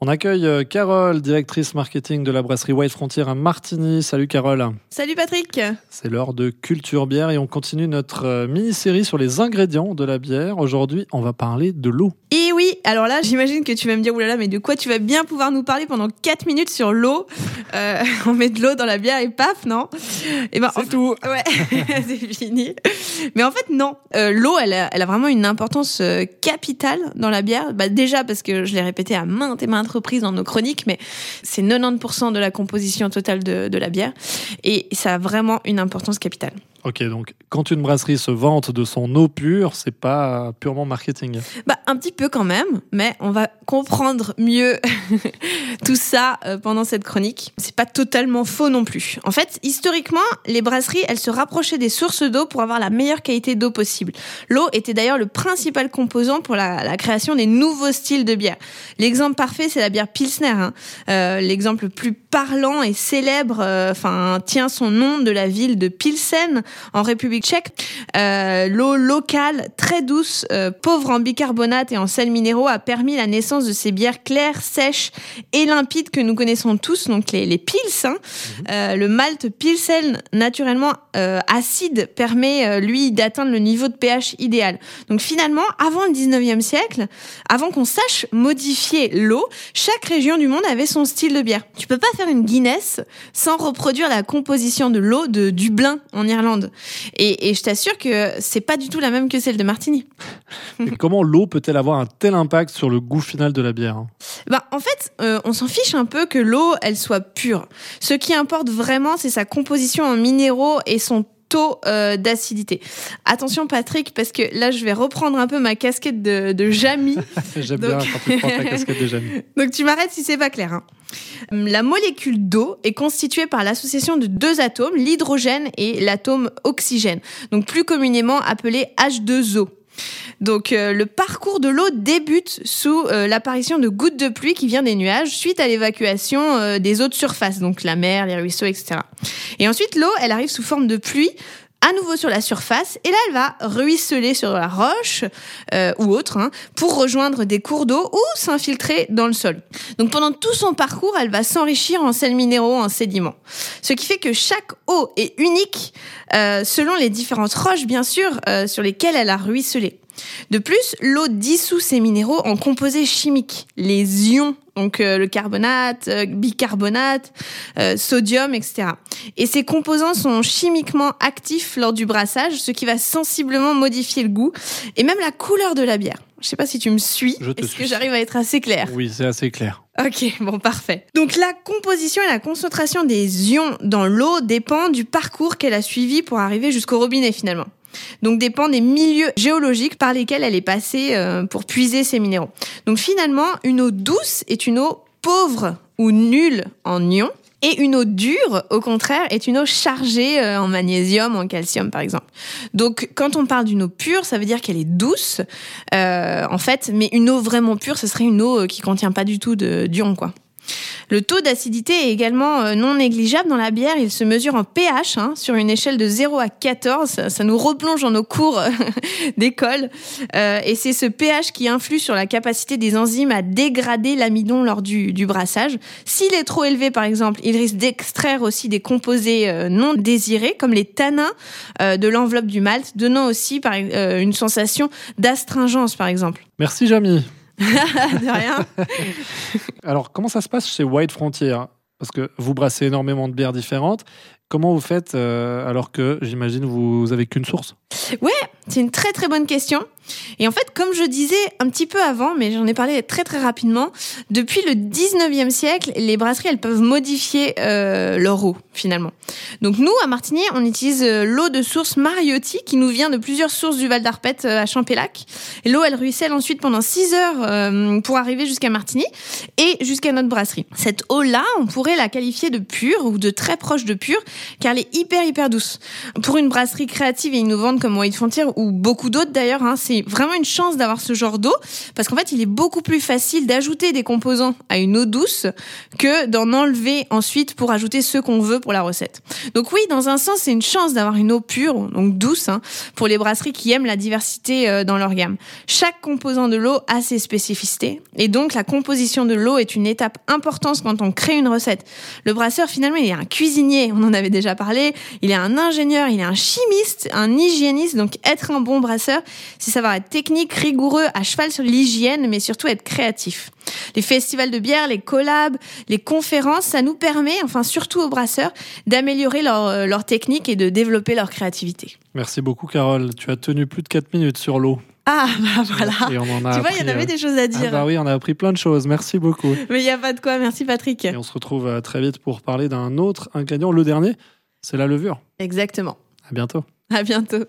On accueille euh, Carole, directrice marketing de la brasserie White Frontier à Martigny. Salut Carole. Salut Patrick. C'est l'heure de Culture Bière et on continue notre euh, mini-série sur les ingrédients de la bière. Aujourd'hui, on va parler de l'eau. Et oui, alors là, j'imagine que tu vas me dire, oulala, mais de quoi tu vas bien pouvoir nous parler pendant 4 minutes sur l'eau? Euh, On met de l'eau dans la bière et paf, non? Et ben, C'est tout. Ouais, c'est fini. Mais en fait, non. l'eau, elle a, elle a, vraiment une importance capitale dans la bière. Bah, déjà parce que je l'ai répété à maintes et maintes reprises dans nos chroniques, mais c'est 90% de la composition totale de, de la bière. Et ça a vraiment une importance capitale. Ok, donc quand une brasserie se vante de son eau pure, c'est pas purement marketing. Bah un petit peu quand même, mais on va comprendre mieux tout ça euh, pendant cette chronique. C'est pas totalement faux non plus. En fait, historiquement, les brasseries, elles se rapprochaient des sources d'eau pour avoir la meilleure qualité d'eau possible. L'eau était d'ailleurs le principal composant pour la, création des nouveaux styles de bière. L'exemple parfait, c'est la bière Pilsner. Hein. Euh, l'exemple le plus parlant et célèbre, euh, enfin tient son nom de la ville de Pilsen en République tchèque. Euh, l'eau locale, très douce, euh, pauvre en bicarbonate et en sels minéraux, a permis la naissance de ces bières claires, sèches et limpides que nous connaissons tous, donc les, les pils. Hein. Mhm. Euh, le malt pilsen, naturellement acide, permet, lui, d'atteindre le niveau de pH idéal. Donc finalement, avant le 19e siècle, avant qu'on sache modifier l'eau, chaque région du monde avait son style de bière. Tu peux pas faire une Guinness sans reproduire la composition de l'eau de Dublin en Irlande. Et, je t'assure que c'est pas du tout la même que celle de Martini. comment l'eau peut-elle avoir un tel impact sur le goût final de la bière hein? Bah, En fait, euh, on s'en fiche un peu que l'eau, elle soit pure. Ce qui importe vraiment, c'est sa composition en minéraux et son taux euh, d'acidité. Attention Patrick, parce que là je vais reprendre un peu ma casquette de, de Jamie. J'aime bien quand tu prends ta casquette de Jamie. Donc tu m'arrêtes si c'est pas clair. Hein. La molécule d'eau est constituée par l'association de deux atomes, l'hydrogène et l'atome oxygène, donc plus communément appelé H2O. Donc euh, le parcours de l'eau débute sous euh, l'apparition de gouttes de pluie qui viennent des nuages suite à l'évacuation euh, des eaux de surface, donc la mer, les ruisseaux, etc. Et ensuite l'eau, elle arrive sous forme de pluie à nouveau sur la surface et là elle va ruisseler sur la roche euh, ou autre hein, pour rejoindre des cours d'eau ou s'infiltrer dans le sol. Donc pendant tout son parcours, elle va s'enrichir en sels minéraux, en sédiments. Ce qui fait que chaque eau est unique euh, selon les différentes roches bien sûr euh, sur lesquelles elle a ruisselé. De plus, l'eau dissout ces minéraux en composés chimiques, les ions, donc euh, le carbonate, euh, bicarbonate, euh, sodium, etc. Et ces composants sont chimiquement actifs lors du brassage, ce qui va sensiblement modifier le goût et même la couleur de la bière. Je sais pas si tu me suis. Est-ce que j'arrive à être assez clair Oui, c'est assez clair. Ok, bon, parfait. Donc la composition et la concentration des ions dans l'eau dépend du parcours qu'elle a suivi pour arriver jusqu'au robinet finalement donc dépend des milieux géologiques par lesquels elle est passée euh, pour puiser ces minéraux. Donc finalement, une eau douce est une eau pauvre ou nulle en ions. Et une eau dure, au contraire, est une eau chargée euh, en magnésium, en calcium, par exemple. Donc, quand on parle d'une eau pure, ça veut dire qu'elle est douce, euh, en fait. Mais une eau vraiment pure, ce serait une eau qui contient pas du tout d'ions, quoi. Le taux d'acidité est également euh, non négligeable dans la bière. Il se mesure en pH hein, sur une échelle de 0 à 14. Ça, nous replonge dans nos cours euh, d'école. Euh, et c'est ce pH qui influe sur la capacité des enzymes à dégrader l'amidon lors du, brassage. S'il est trop élevé, par exemple, il risque d'extraire aussi des composés non désirés, comme les tanins de l'enveloppe du malt, donnant aussi par, une sensation d'astringence, par exemple. Merci, Jamie. Alors, comment ça se passe chez White Frontier? Parce que vous brassez énormément de bières différentes. Comment vous faites euh, alors que, j'imagine, vous avez qu'une source? Ouais, c'est une très très bonne question. Et en fait, comme je disais un petit peu avant, mais j'en ai parlé très très rapidement, depuis le 19e siècle, les brasseries, elles peuvent modifier euh, leur eau, finalement. Donc nous, à Martigny, on utilise euh, l'eau de source Mariotti, qui nous vient de plusieurs sources du Val d'Arpette à Champélac. L'eau, elle ruisselle ensuite pendant 6 heures pour arriver jusqu'à Martigny et jusqu'à notre brasserie. Cette eau-là, on pourrait la qualifier de pure ou de très proche de pure, car elle est hyper hyper douce. Pour une brasserie créative et innovante comme White Frontier ou beaucoup d'autres d'ailleurs, hein, c'est vraiment une chance d'avoir ce genre d'eau parce qu'en fait il est beaucoup plus facile d'ajouter des composants à une eau douce que d'en enlever ensuite pour ajouter ceux qu'on veut pour la recette. Donc oui, dans un sens c'est une chance d'avoir une eau pure, donc douce, hein, pour les brasseries qui aiment la diversité euh, dans leur gamme. Chaque composant de l'eau a ses spécificités et donc la composition de l'eau est une étape importante quand on crée une recette. Le brasseur finalement il est un cuisinier, on en avait déjà parlé, il est un ingénieur, il est un chimiste, un hygiéniste, donc être un bon brasseur, c'est savoir être technique, rigoureux, à cheval sur l'hygiène, mais surtout être créatif. Les festivals de bière, les collabs, les conférences, ça nous permet, enfin surtout aux brasseurs, d'améliorer leur, euh, leur technique et de développer leur créativité. Merci beaucoup, Carole. Tu as tenu plus de 4 minutes sur l'eau. Ah, bah voilà. Et on en a Tu vois, il y en avait euh, des choses à Ah dire. bah oui, on a appris plein de choses. Merci beaucoup. Mais il n'y a pas de quoi. Merci, Patrick. Et on se retrouve euh, très vite pour parler d'un autre ingrédient. Le dernier, c'est la levure. Exactement. À bientôt. À bientôt.